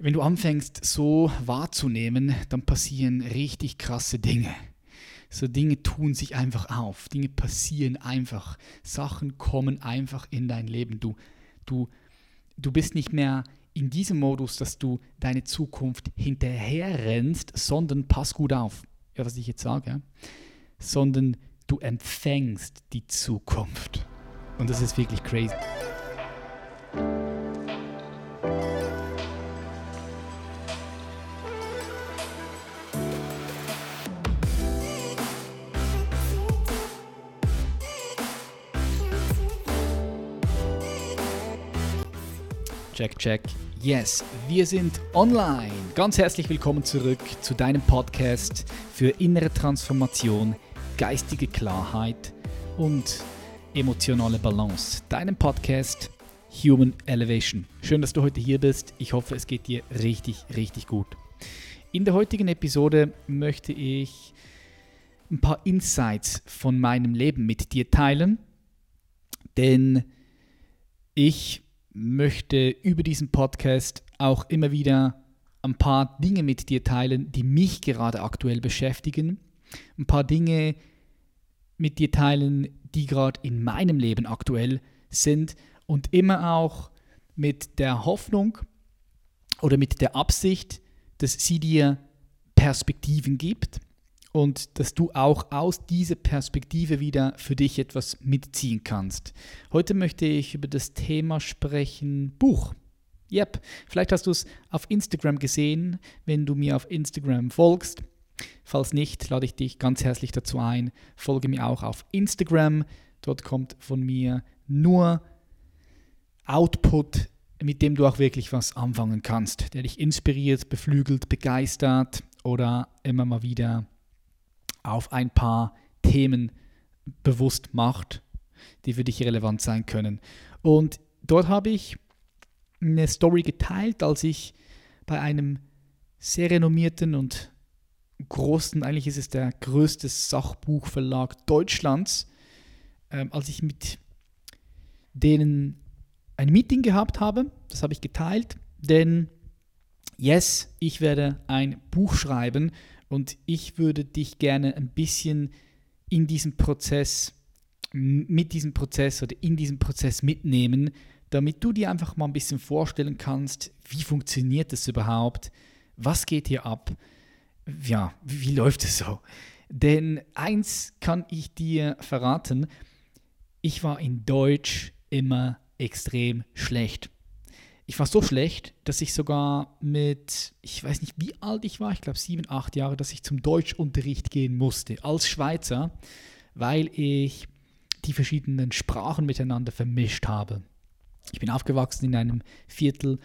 wenn du anfängst so wahrzunehmen, dann passieren richtig krasse Dinge. So Dinge tun sich einfach auf, Dinge passieren einfach, Sachen kommen einfach in dein Leben. Du, du, du bist nicht mehr in diesem Modus, dass du deine Zukunft hinterherrennst, sondern pass gut auf, ja, was ich jetzt sage, sondern du empfängst die Zukunft. Und das ist wirklich crazy. Check, check. Yes, wir sind online. Ganz herzlich willkommen zurück zu deinem Podcast für innere Transformation, geistige Klarheit und emotionale Balance. Deinem Podcast Human Elevation. Schön, dass du heute hier bist. Ich hoffe, es geht dir richtig, richtig gut. In der heutigen Episode möchte ich ein paar Insights von meinem Leben mit dir teilen, denn ich möchte über diesen Podcast auch immer wieder ein paar Dinge mit dir teilen, die mich gerade aktuell beschäftigen. Ein paar Dinge mit dir teilen, die gerade in meinem Leben aktuell sind und immer auch mit der Hoffnung oder mit der Absicht, dass sie dir Perspektiven gibt und dass du auch aus dieser Perspektive wieder für dich etwas mitziehen kannst. Heute möchte ich über das Thema sprechen Buch. Yep, vielleicht hast du es auf Instagram gesehen, wenn du mir auf Instagram folgst. Falls nicht, lade ich dich ganz herzlich dazu ein. Folge mir auch auf Instagram. Dort kommt von mir nur Output, mit dem du auch wirklich was anfangen kannst, der dich inspiriert, beflügelt, begeistert oder immer mal wieder auf ein paar Themen bewusst macht, die für dich relevant sein können. Und dort habe ich eine Story geteilt, als ich bei einem sehr renommierten und großen, eigentlich ist es der größte Sachbuchverlag Deutschlands, ähm, als ich mit denen ein Meeting gehabt habe, das habe ich geteilt, denn yes, ich werde ein Buch schreiben und ich würde dich gerne ein bisschen in diesem Prozess, mit diesem Prozess oder in diesem Prozess mitnehmen, damit du dir einfach mal ein bisschen vorstellen kannst, wie funktioniert das überhaupt, was geht hier ab, ja, wie läuft es so? Denn eins kann ich dir verraten, ich war in Deutsch immer extrem schlecht. Ich war so schlecht, dass ich sogar mit, ich weiß nicht, wie alt ich war, ich glaube sieben, acht Jahre, dass ich zum Deutschunterricht gehen musste als Schweizer, weil ich die verschiedenen Sprachen miteinander vermischt habe. Ich bin aufgewachsen in einem Viertel,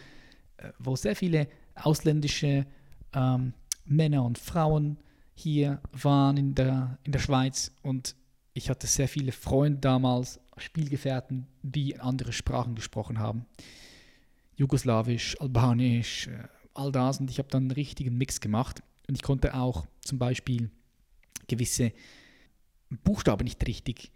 äh, wo sehr viele ausländische ähm, Männer und Frauen hier waren in der, in der Schweiz und ich hatte sehr viele Freunde damals, Spielgefährten, die andere Sprachen gesprochen haben. Jugoslawisch, Albanisch, äh, all das. Und ich habe dann einen richtigen Mix gemacht. Und ich konnte auch zum Beispiel gewisse Buchstaben nicht richtig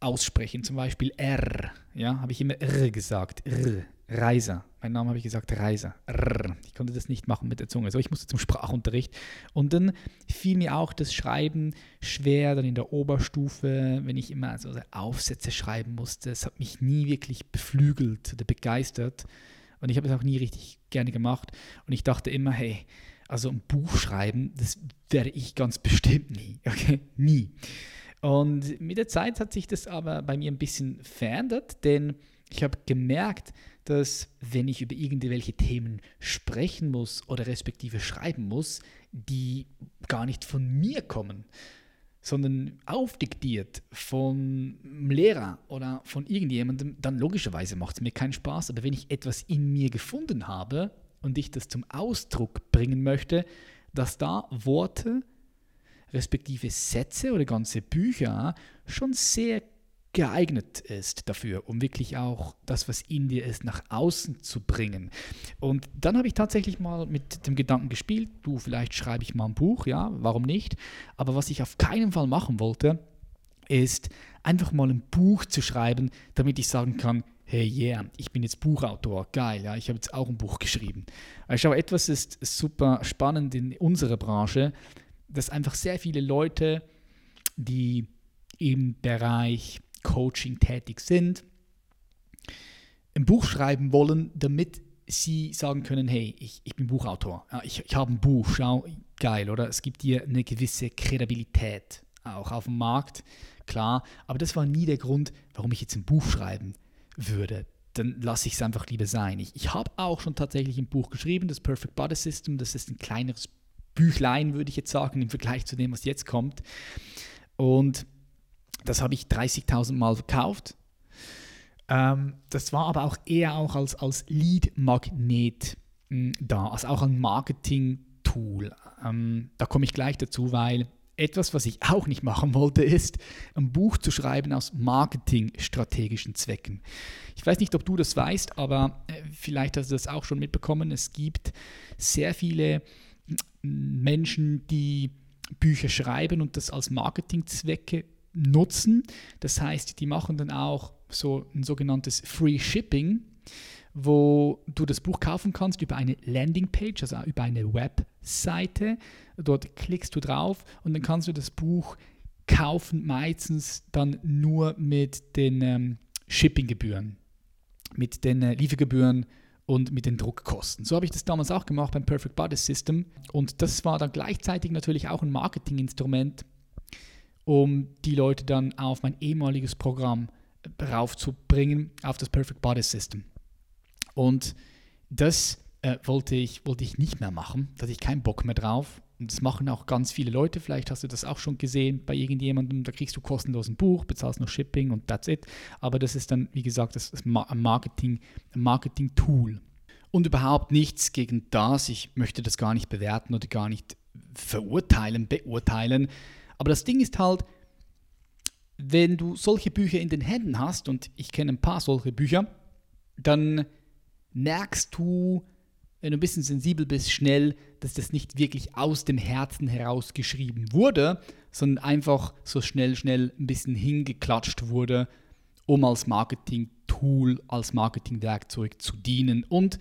aussprechen. Zum Beispiel R. Ja, habe ich immer R gesagt. R. Reiser. Mein Name habe ich gesagt Reiser. R. Ich konnte das nicht machen mit der Zunge. So, ich musste zum Sprachunterricht. Und dann fiel mir auch das Schreiben schwer, dann in der Oberstufe, wenn ich immer so Aufsätze schreiben musste. Es hat mich nie wirklich beflügelt oder begeistert. Und ich habe es auch nie richtig gerne gemacht. Und ich dachte immer, hey, also ein Buch schreiben, das werde ich ganz bestimmt nie. Okay, nie. Und mit der Zeit hat sich das aber bei mir ein bisschen verändert, denn ich habe gemerkt, dass wenn ich über irgendwelche Themen sprechen muss oder respektive schreiben muss, die gar nicht von mir kommen, sondern aufdiktiert vom Lehrer oder von irgendjemandem, dann logischerweise macht es mir keinen Spaß. Aber wenn ich etwas in mir gefunden habe und ich das zum Ausdruck bringen möchte, dass da Worte respektive Sätze oder ganze Bücher schon sehr geeignet ist dafür, um wirklich auch das, was in dir ist, nach außen zu bringen. Und dann habe ich tatsächlich mal mit dem Gedanken gespielt, du, vielleicht schreibe ich mal ein Buch, ja, warum nicht? Aber was ich auf keinen Fall machen wollte, ist einfach mal ein Buch zu schreiben, damit ich sagen kann, hey yeah, ich bin jetzt Buchautor, geil, ja, ich habe jetzt auch ein Buch geschrieben. Glaube, etwas ist super spannend in unserer Branche, dass einfach sehr viele Leute, die im Bereich Coaching tätig sind, ein Buch schreiben wollen, damit sie sagen können, hey, ich, ich bin Buchautor, ich, ich habe ein Buch, schau, geil, oder? Es gibt dir eine gewisse Kredibilität auch auf dem Markt, klar, aber das war nie der Grund, warum ich jetzt ein Buch schreiben würde. Dann lasse ich es einfach lieber sein. Ich, ich habe auch schon tatsächlich ein Buch geschrieben, das Perfect Body System, das ist ein kleineres Büchlein, würde ich jetzt sagen, im Vergleich zu dem, was jetzt kommt. Und das habe ich 30.000 Mal verkauft. Ähm, das war aber auch eher auch als, als Lead-Magnet hm, da, also auch ein Marketing-Tool. Ähm, da komme ich gleich dazu, weil etwas, was ich auch nicht machen wollte, ist, ein Buch zu schreiben aus marketingstrategischen Zwecken. Ich weiß nicht, ob du das weißt, aber äh, vielleicht hast du das auch schon mitbekommen. Es gibt sehr viele Menschen, die Bücher schreiben und das als Marketingzwecke nutzen. Das heißt, die machen dann auch so ein sogenanntes Free Shipping, wo du das Buch kaufen kannst über eine Landingpage, also über eine Webseite. Dort klickst du drauf und dann kannst du das Buch kaufen, meistens dann nur mit den ähm, Shippinggebühren, mit den äh, Liefergebühren und mit den Druckkosten. So habe ich das damals auch gemacht beim Perfect Body System und das war dann gleichzeitig natürlich auch ein Marketinginstrument, um die Leute dann auf mein ehemaliges Programm raufzubringen, auf das Perfect Body System. Und das äh, wollte, ich, wollte ich nicht mehr machen, da hatte ich keinen Bock mehr drauf. Und das machen auch ganz viele Leute. Vielleicht hast du das auch schon gesehen bei irgendjemandem. Da kriegst du kostenlos ein Buch, bezahlst noch Shipping und that's it. Aber das ist dann, wie gesagt, das ist ein Marketing, Marketing-Tool. Und überhaupt nichts gegen das. Ich möchte das gar nicht bewerten oder gar nicht verurteilen, beurteilen. Aber das Ding ist halt, wenn du solche Bücher in den Händen hast, und ich kenne ein paar solche Bücher, dann merkst du, wenn du ein bisschen sensibel bist, schnell, dass das nicht wirklich aus dem Herzen heraus geschrieben wurde, sondern einfach so schnell, schnell ein bisschen hingeklatscht wurde, um als Marketing-Tool, als Marketingwerkzeug zu dienen und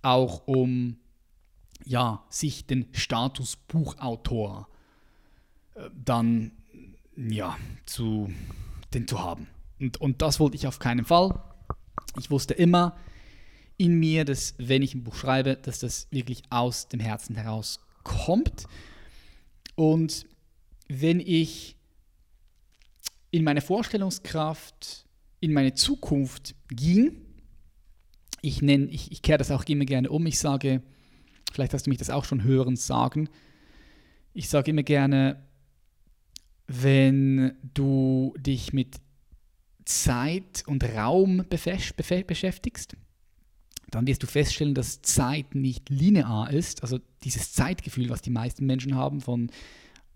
auch um ja, sich den Status Buchautor äh, dann ja, zu, den zu haben. Und, und das wollte ich auf keinen Fall. Ich wusste immer in mir, dass wenn ich ein Buch schreibe, dass das wirklich aus dem Herzen heraus kommt. Und wenn ich in meine Vorstellungskraft, in meine Zukunft ging, ich nenne, ich, ich kehre das auch immer gerne um, ich sage, vielleicht hast du mich das auch schon hören sagen, ich sage immer gerne, wenn du dich mit Zeit und Raum beschäftigst, dann wirst du feststellen, dass Zeit nicht linear ist. Also dieses Zeitgefühl, was die meisten Menschen haben von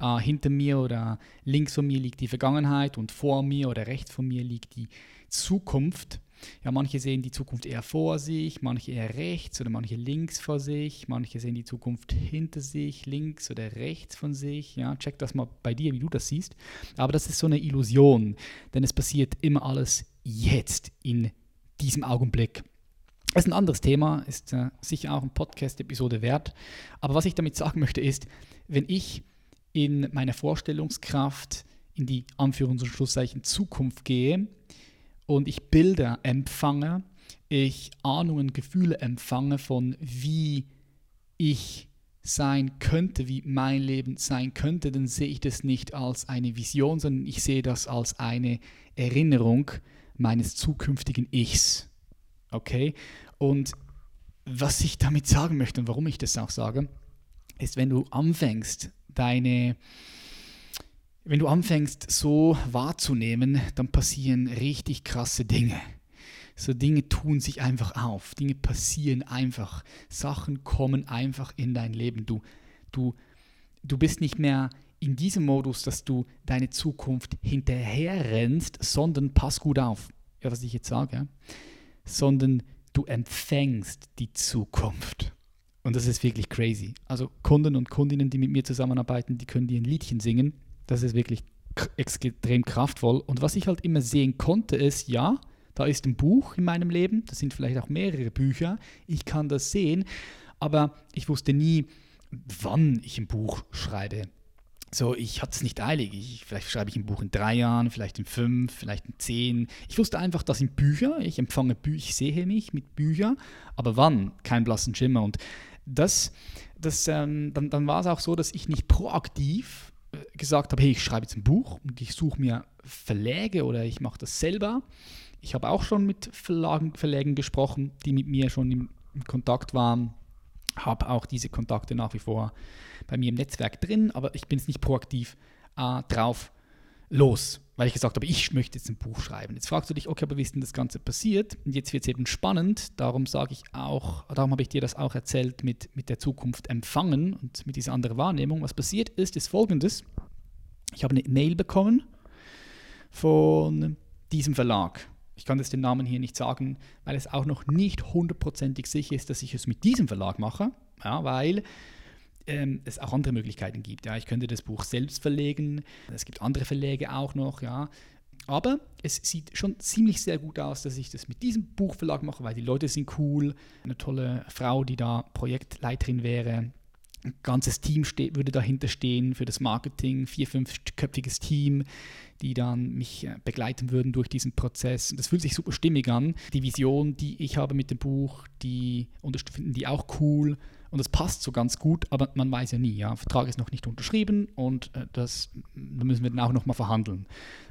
äh, hinter mir oder links von mir liegt die Vergangenheit und vor mir oder rechts von mir liegt die Zukunft. Ja, manche sehen die Zukunft eher vor sich, manche eher rechts oder manche links vor sich, manche sehen die Zukunft hinter sich, links oder rechts von sich. Ja, check das mal bei dir, wie du das siehst. Aber das ist so eine Illusion, denn es passiert immer alles jetzt, in diesem Augenblick. Das ist ein anderes Thema, ist äh, sicher auch eine Podcast-Episode wert. Aber was ich damit sagen möchte, ist, wenn ich in meiner Vorstellungskraft in die Anführungs- und Schlusszeichen Zukunft gehe, und ich Bilder empfange, ich Ahnungen, Gefühle empfange von wie ich sein könnte, wie mein Leben sein könnte, dann sehe ich das nicht als eine Vision, sondern ich sehe das als eine Erinnerung meines zukünftigen Ichs. Okay? Und was ich damit sagen möchte und warum ich das auch sage, ist, wenn du anfängst, deine wenn du anfängst so wahrzunehmen, dann passieren richtig krasse Dinge. So Dinge tun sich einfach auf, Dinge passieren einfach, Sachen kommen einfach in dein Leben. Du, du, du bist nicht mehr in diesem Modus, dass du deine Zukunft hinterher rennst, sondern pass gut auf, ja, was ich jetzt sage, sondern du empfängst die Zukunft. Und das ist wirklich crazy. Also Kunden und Kundinnen, die mit mir zusammenarbeiten, die können dir ein Liedchen singen das ist wirklich extrem kraftvoll. Und was ich halt immer sehen konnte, ist, ja, da ist ein Buch in meinem Leben, das sind vielleicht auch mehrere Bücher, ich kann das sehen, aber ich wusste nie, wann ich ein Buch schreibe. So, ich hatte es nicht eilig. Ich, vielleicht schreibe ich ein Buch in drei Jahren, vielleicht in fünf, vielleicht in zehn. Ich wusste einfach, das sind Bücher. Ich empfange Bücher, ich sehe mich mit Büchern. Aber wann? Kein blassen Schimmer. Und das, das, ähm, dann, dann war es auch so, dass ich nicht proaktiv gesagt habe, hey, ich schreibe jetzt ein Buch und ich suche mir Verläge oder ich mache das selber. Ich habe auch schon mit Verlagen, Verlägen gesprochen, die mit mir schon im, im Kontakt waren habe auch diese Kontakte nach wie vor bei mir im Netzwerk drin, aber ich bin es nicht proaktiv äh, drauf los, weil ich gesagt habe, ich möchte jetzt ein Buch schreiben. Jetzt fragst du dich, okay, aber wie ist denn das Ganze passiert? Und jetzt wird es eben spannend, darum sage ich auch, darum habe ich dir das auch erzählt mit, mit der Zukunft empfangen und mit dieser anderen Wahrnehmung. Was passiert ist, ist folgendes. Ich habe eine Mail bekommen von diesem Verlag. Ich kann jetzt den Namen hier nicht sagen, weil es auch noch nicht hundertprozentig sicher ist, dass ich es mit diesem Verlag mache, ja, weil ähm, es auch andere Möglichkeiten gibt. Ja. Ich könnte das Buch selbst verlegen, es gibt andere Verläge auch noch, ja. Aber es sieht schon ziemlich sehr gut aus, dass ich das mit diesem Buchverlag mache, weil die Leute sind cool. Eine tolle Frau, die da Projektleiterin wäre, ein ganzes Team steht, würde dahinter stehen für das Marketing, vier, fünfköpfiges Team, die dann mich äh, begleiten würden durch diesen Prozess. Und das fühlt sich super stimmig an. Die Vision, die ich habe mit dem Buch, die finden die auch cool und das passt so ganz gut, aber man weiß ja nie. Ja, Vertrag ist noch nicht unterschrieben und äh, das da müssen wir dann auch nochmal verhandeln.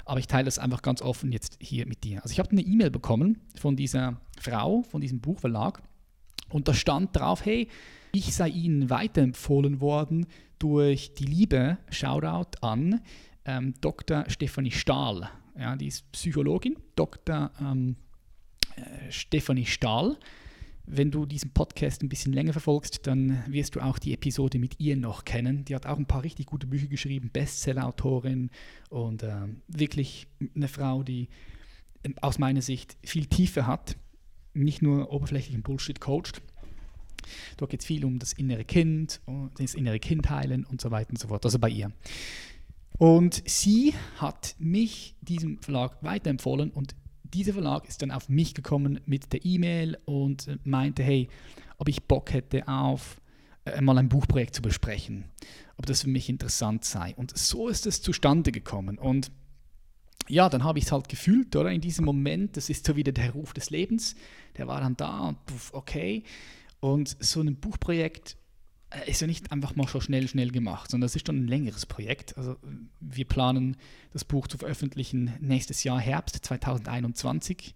Aber ich teile das einfach ganz offen jetzt hier mit dir. Also ich habe eine E-Mail bekommen von dieser Frau, von diesem Buchverlag und da stand drauf, hey, ich sei Ihnen weiterempfohlen worden durch die Liebe, Shoutout an ähm, Dr. Stefanie Stahl. Ja, die ist Psychologin, Dr. Ähm, äh, Stefanie Stahl. Wenn du diesen Podcast ein bisschen länger verfolgst, dann wirst du auch die Episode mit ihr noch kennen. Die hat auch ein paar richtig gute Bücher geschrieben, Bestseller-Autorin und äh, wirklich eine Frau, die ähm, aus meiner Sicht viel Tiefe hat, nicht nur oberflächlichen Bullshit coacht. Dort geht es viel um das innere Kind, das innere Kind heilen und so weiter und so fort. Also bei ihr. Und sie hat mich diesem Verlag weiterempfohlen und dieser Verlag ist dann auf mich gekommen mit der E-Mail und meinte, hey, ob ich Bock hätte auf äh, mal ein Buchprojekt zu besprechen, ob das für mich interessant sei. Und so ist es zustande gekommen. Und ja, dann habe ich es halt gefühlt, oder? In diesem Moment, das ist so wieder der Ruf des Lebens, der war dann da und okay. Und so ein Buchprojekt äh, ist ja nicht einfach mal so schnell, schnell gemacht, sondern das ist schon ein längeres Projekt. Also wir planen das Buch zu veröffentlichen nächstes Jahr, Herbst 2021.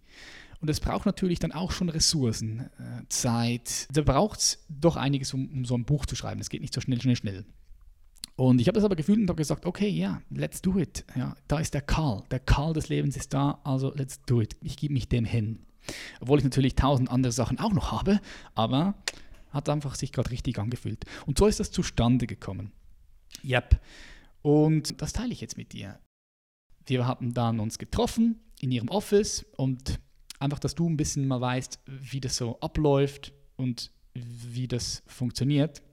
Und es braucht natürlich dann auch schon Ressourcen, äh, Zeit. Da braucht es doch einiges, um, um so ein Buch zu schreiben. Es geht nicht so schnell, schnell, schnell. Und ich habe das aber gefühlt und habe gesagt, okay, ja, yeah, let's do it. Ja, da ist der Karl. Der Karl des Lebens ist da, also let's do it. Ich gebe mich dem hin. Obwohl ich natürlich tausend andere Sachen auch noch habe, aber hat einfach sich gerade richtig angefühlt. Und so ist das zustande gekommen. Yep. Und das teile ich jetzt mit dir. Wir hatten dann uns getroffen in ihrem Office und einfach, dass du ein bisschen mal weißt, wie das so abläuft und wie das funktioniert.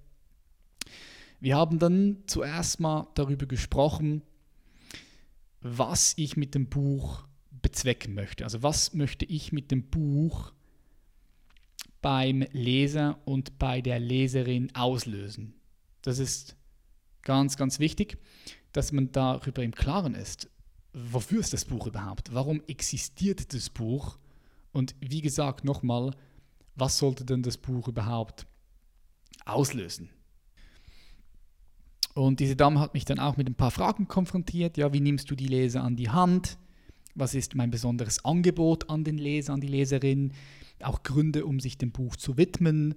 Wir haben dann zuerst mal darüber gesprochen, was ich mit dem Buch bezwecken möchte. Also was möchte ich mit dem Buch beim Leser und bei der Leserin auslösen. Das ist ganz, ganz wichtig, dass man darüber im Klaren ist. Wofür ist das Buch überhaupt? Warum existiert das Buch? Und wie gesagt, nochmal, was sollte denn das Buch überhaupt auslösen? Und diese Dame hat mich dann auch mit ein paar Fragen konfrontiert. Ja, wie nimmst du die Leser an die Hand? Was ist mein besonderes Angebot an den Leser, an die Leserin? Auch Gründe, um sich dem Buch zu widmen.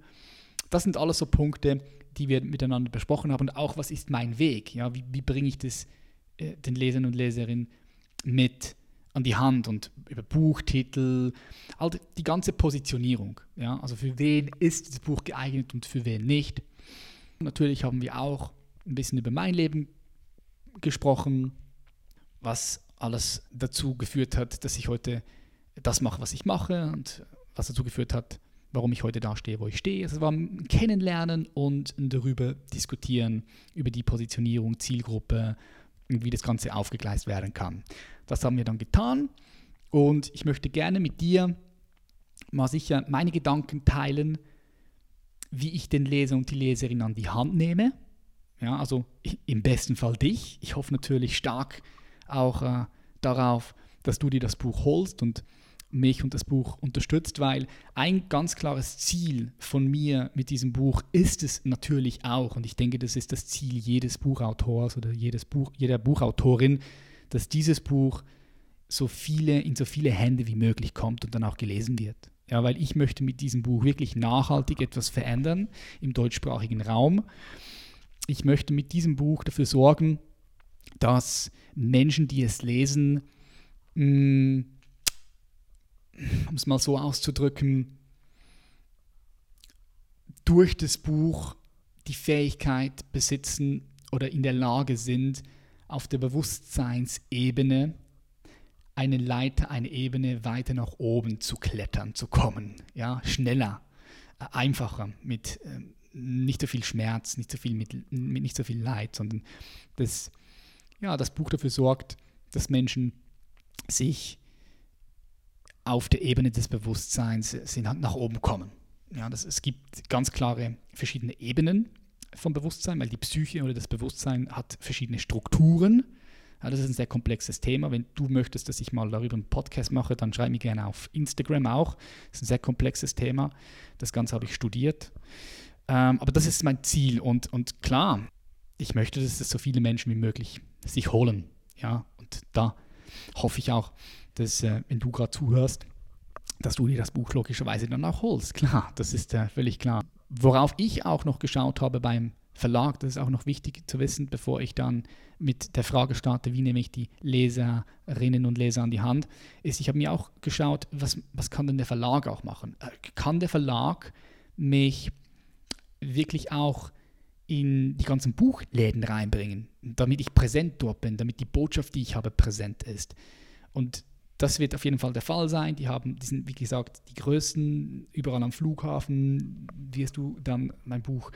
Das sind alles so Punkte, die wir miteinander besprochen haben. Und auch, was ist mein Weg? Ja, wie, wie bringe ich das äh, den Lesern und Leserinnen mit an die Hand und über Buchtitel, also die ganze Positionierung. Ja, also für wen ist das Buch geeignet und für wen nicht. Natürlich haben wir auch ein bisschen über mein Leben gesprochen, was alles dazu geführt hat, dass ich heute das mache, was ich mache und was dazu geführt hat, warum ich heute da stehe, wo ich stehe. Es war ein Kennenlernen und darüber diskutieren, über die Positionierung, Zielgruppe und wie das Ganze aufgegleist werden kann. Das haben wir dann getan Und ich möchte gerne mit dir mal sicher meine Gedanken teilen, wie ich den Leser und die Leserin an die Hand nehme. Ja, also im besten Fall dich. Ich hoffe natürlich stark auch äh, darauf, dass du dir das Buch holst und mich und das Buch unterstützt, weil ein ganz klares Ziel von mir mit diesem Buch ist es natürlich auch, und ich denke, das ist das Ziel jedes Buchautors oder jedes Buch, jeder Buchautorin, dass dieses Buch so viele, in so viele Hände wie möglich kommt und dann auch gelesen wird. Ja, weil ich möchte mit diesem Buch wirklich nachhaltig etwas verändern im deutschsprachigen Raum. Ich möchte mit diesem Buch dafür sorgen, dass Menschen, die es lesen, mh, um es mal so auszudrücken, durch das Buch die Fähigkeit besitzen oder in der Lage sind, auf der Bewusstseinsebene eine Leiter, eine Ebene weiter nach oben zu klettern, zu kommen. Ja, schneller, äh, einfacher, mit äh, nicht so viel Schmerz, nicht so viel, mit, nicht so viel Leid, sondern das, ja, das Buch dafür sorgt, dass Menschen sich auf der Ebene des Bewusstseins sind halt nach oben kommen. Ja, das, es gibt ganz klare verschiedene Ebenen vom Bewusstsein, weil die Psyche oder das Bewusstsein hat verschiedene Strukturen. Ja, das ist ein sehr komplexes Thema. Wenn du möchtest, dass ich mal darüber einen Podcast mache, dann schreib mir gerne auf Instagram auch. Das ist ein sehr komplexes Thema. Das Ganze habe ich studiert. Ähm, aber das ist mein Ziel. Und, und klar, ich möchte, dass es so viele Menschen wie möglich sich holen. Ja, und da hoffe ich auch, dass, äh, wenn du gerade zuhörst, dass du dir das Buch logischerweise dann auch holst. Klar, das ist äh, völlig klar. Worauf ich auch noch geschaut habe beim Verlag, das ist auch noch wichtig zu wissen, bevor ich dann mit der Frage starte, wie nehme ich die Leserinnen und Leser an die Hand, ist, ich habe mir auch geschaut, was, was kann denn der Verlag auch machen? Äh, kann der Verlag mich wirklich auch in die ganzen Buchläden reinbringen, damit ich präsent dort bin, damit die Botschaft, die ich habe, präsent ist. Und das wird auf jeden Fall der Fall sein. Die haben, die sind, wie gesagt, die größten. Überall am Flughafen wirst du dann mein Buch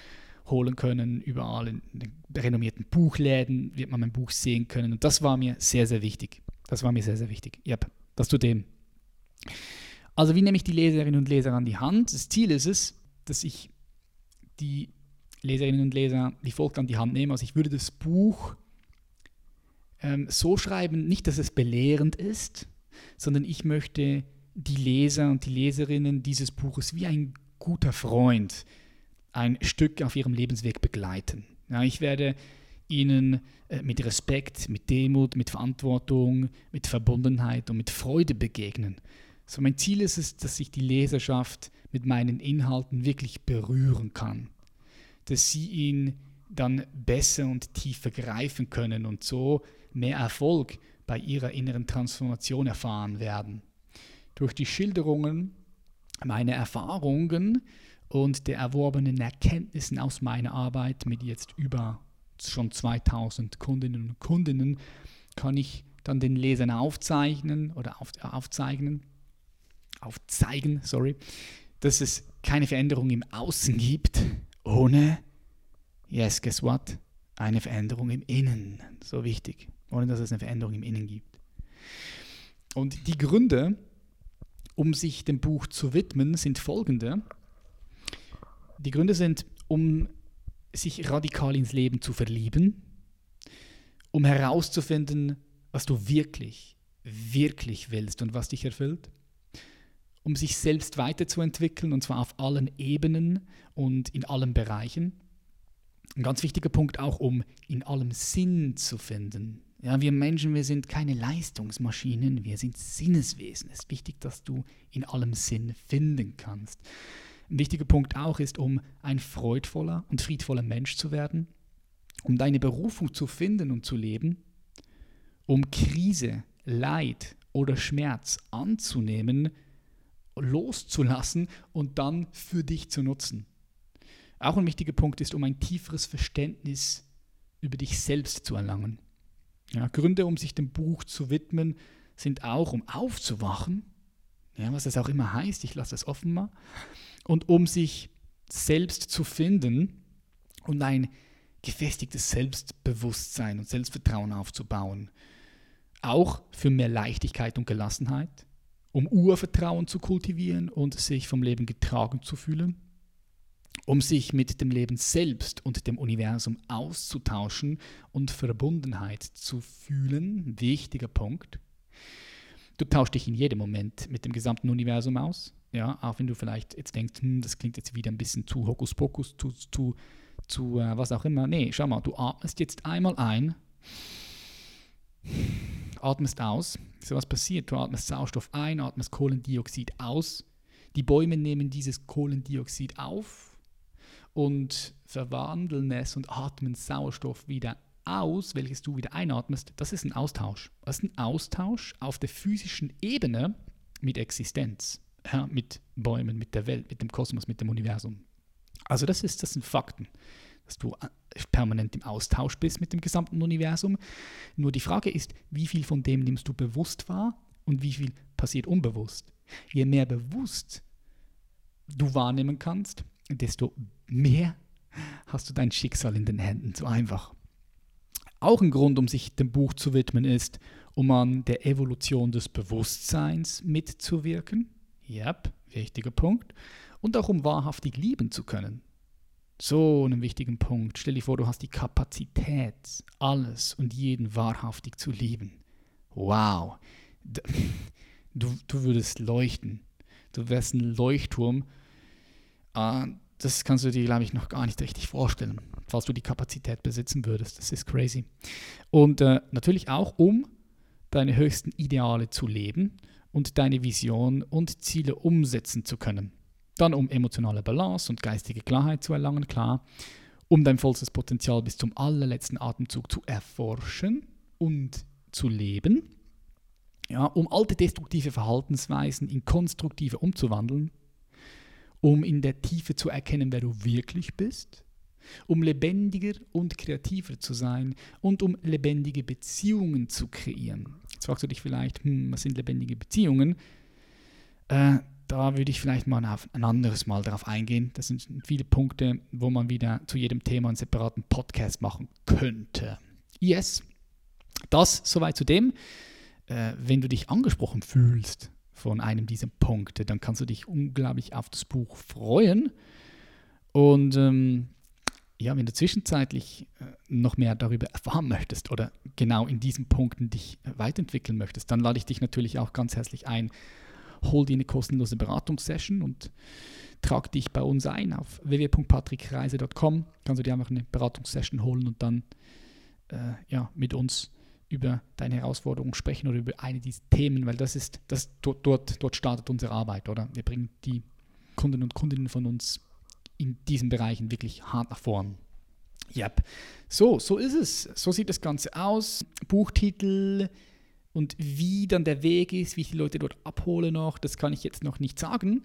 holen können. Überall in den renommierten Buchläden wird man mein Buch sehen können. Und das war mir sehr, sehr wichtig. Das war mir sehr, sehr wichtig. Ja, yep, das zu dem. Also wie nehme ich die Leserinnen und Leser an die Hand? Das Ziel ist es, dass ich die Leserinnen und Leser wie folgt an die Hand nehme. Also ich würde das Buch ähm, so schreiben, nicht, dass es belehrend ist, sondern ich möchte die Leser und die Leserinnen dieses Buches wie ein guter Freund ein Stück auf ihrem Lebensweg begleiten. Ja, ich werde ihnen äh, mit Respekt, mit Demut, mit Verantwortung, mit Verbundenheit und mit Freude begegnen. So mein Ziel ist es, dass sich die Leserschaft mit meinen Inhalten wirklich berühren kann, dass sie ihn dann besser und tiefer greifen können und so mehr Erfolg bei ihrer inneren Transformation erfahren werden. Durch die Schilderungen meiner Erfahrungen und der erworbenen Erkenntnissen aus meiner Arbeit mit jetzt über schon 2000 Kundinnen und Kundinnen kann ich dann den Lesern aufzeichnen oder auf, aufzeichnen, aufzeigen, sorry, dass es keine Veränderung im Außen gibt, ohne, yes, guess what, eine Veränderung im Innen. So wichtig ohne dass es eine Veränderung im Innen gibt. Und die Gründe, um sich dem Buch zu widmen, sind folgende. Die Gründe sind, um sich radikal ins Leben zu verlieben, um herauszufinden, was du wirklich, wirklich willst und was dich erfüllt, um sich selbst weiterzuentwickeln und zwar auf allen Ebenen und in allen Bereichen. Ein ganz wichtiger Punkt auch, um in allem Sinn zu finden. Ja, wir Menschen, wir sind keine Leistungsmaschinen, wir sind Sinneswesen. Es ist wichtig, dass du in allem Sinn finden kannst. Ein wichtiger Punkt auch ist, um ein freudvoller und friedvoller Mensch zu werden, um deine Berufung zu finden und zu leben, um Krise, Leid oder Schmerz anzunehmen, loszulassen und dann für dich zu nutzen. Auch ein wichtiger Punkt ist, um ein tieferes Verständnis über dich selbst zu erlangen. Ja, Gründe, um sich dem Buch zu widmen, sind auch, um aufzuwachen, ja, was das auch immer heißt, ich lasse das offen mal, und um sich selbst zu finden und ein gefestigtes Selbstbewusstsein und Selbstvertrauen aufzubauen. auch für mehr Leichtigkeit und Gelassenheit, um Urvertrauen zu kultivieren und sich vom Leben getragen zu fühlen, um sich mit dem Leben selbst und dem Universum auszutauschen und Verbundenheit zu fühlen. Wichtiger Punkt. Du tauschst dich in jedem Moment mit dem gesamten Universum aus. Ja, auch wenn du vielleicht jetzt denkst, hm, das klingt jetzt wieder ein bisschen zu Hokuspokus, zu, zu, zu äh, was auch immer. Nee, schau mal, du atmest jetzt einmal ein, atmest aus. So was passiert. Du atmest Sauerstoff ein, atmest Kohlendioxid aus. Die Bäume nehmen dieses Kohlendioxid auf und verwandeln es und atmen Sauerstoff wieder aus, welches du wieder einatmest, das ist ein Austausch. Das ist ein Austausch auf der physischen Ebene mit Existenz, ja, mit Bäumen, mit der Welt, mit dem Kosmos, mit dem Universum. Also das, ist, das sind Fakten, dass du äh, permanent im Austausch bist mit dem gesamten Universum. Nur die Frage ist, wie viel von dem nimmst du bewusst wahr und wie viel passiert unbewusst. Je mehr bewusst du wahrnehmen kannst, desto mehr hast du dein Schicksal in den Händen. So einfach. Auch ein Grund, um sich dem Buch zu widmen, ist, um an der Evolution des Bewusstseins mitzuwirken. Yep, wichtiger Punkt. Und auch um wahrhaftig lieben zu können. So einen wichtigen Punkt. Stell dir vor, du hast die Kapazität, alles und jeden wahrhaftig zu lieben. Wow. Du, du würdest leuchten. Du wärst ein Leuchtturm. Ah, das kannst du dir, glaube ich, noch gar nicht richtig vorstellen falls du die Kapazität besitzen würdest. Das ist crazy. Und äh, natürlich auch, um deine höchsten Ideale zu leben und deine Vision und Ziele umsetzen zu können. Dann um emotionale Balance und geistige Klarheit zu erlangen, klar. Um dein vollstes Potenzial bis zum allerletzten Atemzug zu erforschen und zu leben. Ja, um alte destruktive Verhaltensweisen in konstruktive umzuwandeln. Um in der Tiefe zu erkennen, wer du wirklich bist um lebendiger und kreativer zu sein und um lebendige Beziehungen zu kreieren. Jetzt fragst du dich vielleicht, hm, was sind lebendige Beziehungen? Äh, da würde ich vielleicht mal auf ein anderes Mal darauf eingehen. Das sind viele Punkte, wo man wieder zu jedem Thema einen separaten Podcast machen könnte. Yes, das soweit zu dem. Äh, wenn du dich angesprochen fühlst von einem dieser Punkte, dann kannst du dich unglaublich auf das Buch freuen. Und ähm, ja, wenn du zwischenzeitlich äh, noch mehr darüber erfahren möchtest oder genau in diesen Punkten dich äh, weiterentwickeln möchtest, dann lade ich dich natürlich auch ganz herzlich ein. Hol dir eine kostenlose Beratungssession und trag dich bei uns ein auf www.patrickreise.com. Kannst du dir einfach eine Beratungssession holen und dann äh, ja, mit uns über deine Herausforderungen sprechen oder über eine dieser Themen, weil das ist, das dort, dort, dort startet unsere Arbeit, oder? Wir bringen die Kunden und Kundinnen von uns in diesen Bereichen wirklich hart nach vorn. Yep. So, so ist es. So sieht das Ganze aus. Buchtitel und wie dann der Weg ist, wie ich die Leute dort abhole noch, das kann ich jetzt noch nicht sagen.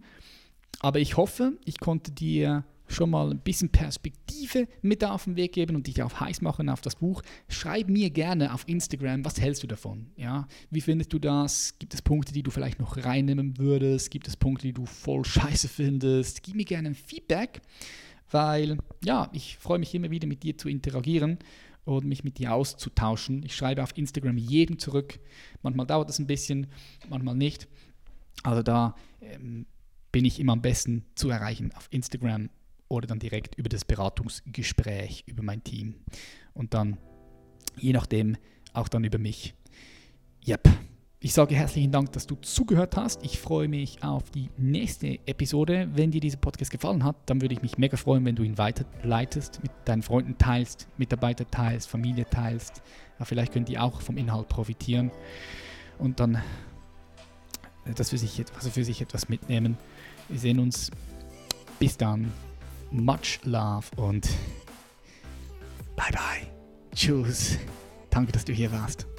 Aber ich hoffe, ich konnte dir schon mal ein bisschen Perspektive mit auf den Weg geben und dich auch heiß machen auf das Buch. Schreib mir gerne auf Instagram, was hältst du davon? Ja? Wie findest du das? Gibt es Punkte, die du vielleicht noch reinnehmen würdest? Gibt es Punkte, die du voll scheiße findest? Gib mir gerne ein Feedback, weil ja, ich freue mich immer wieder mit dir zu interagieren und mich mit dir auszutauschen. Ich schreibe auf Instagram jedem zurück. Manchmal dauert das ein bisschen, manchmal nicht. Also da ähm, bin ich immer am besten zu erreichen auf Instagram oder dann direkt über das Beratungsgespräch über mein Team und dann je nachdem auch dann über mich. Yep. Ich sage herzlichen Dank, dass du zugehört hast. Ich freue mich auf die nächste Episode. Wenn dir dieser Podcast gefallen hat, dann würde ich mich mega freuen, wenn du ihn weiterleitest, mit deinen Freunden teilst, Mitarbeiter teilst, Familie teilst. Ja, vielleicht können die auch vom Inhalt profitieren und dann äh, das für sich, also für sich etwas mitnehmen. Wir sehen uns. Bis dann. Much Love und bye bye. Tschüss. Danke, dass du hier warst.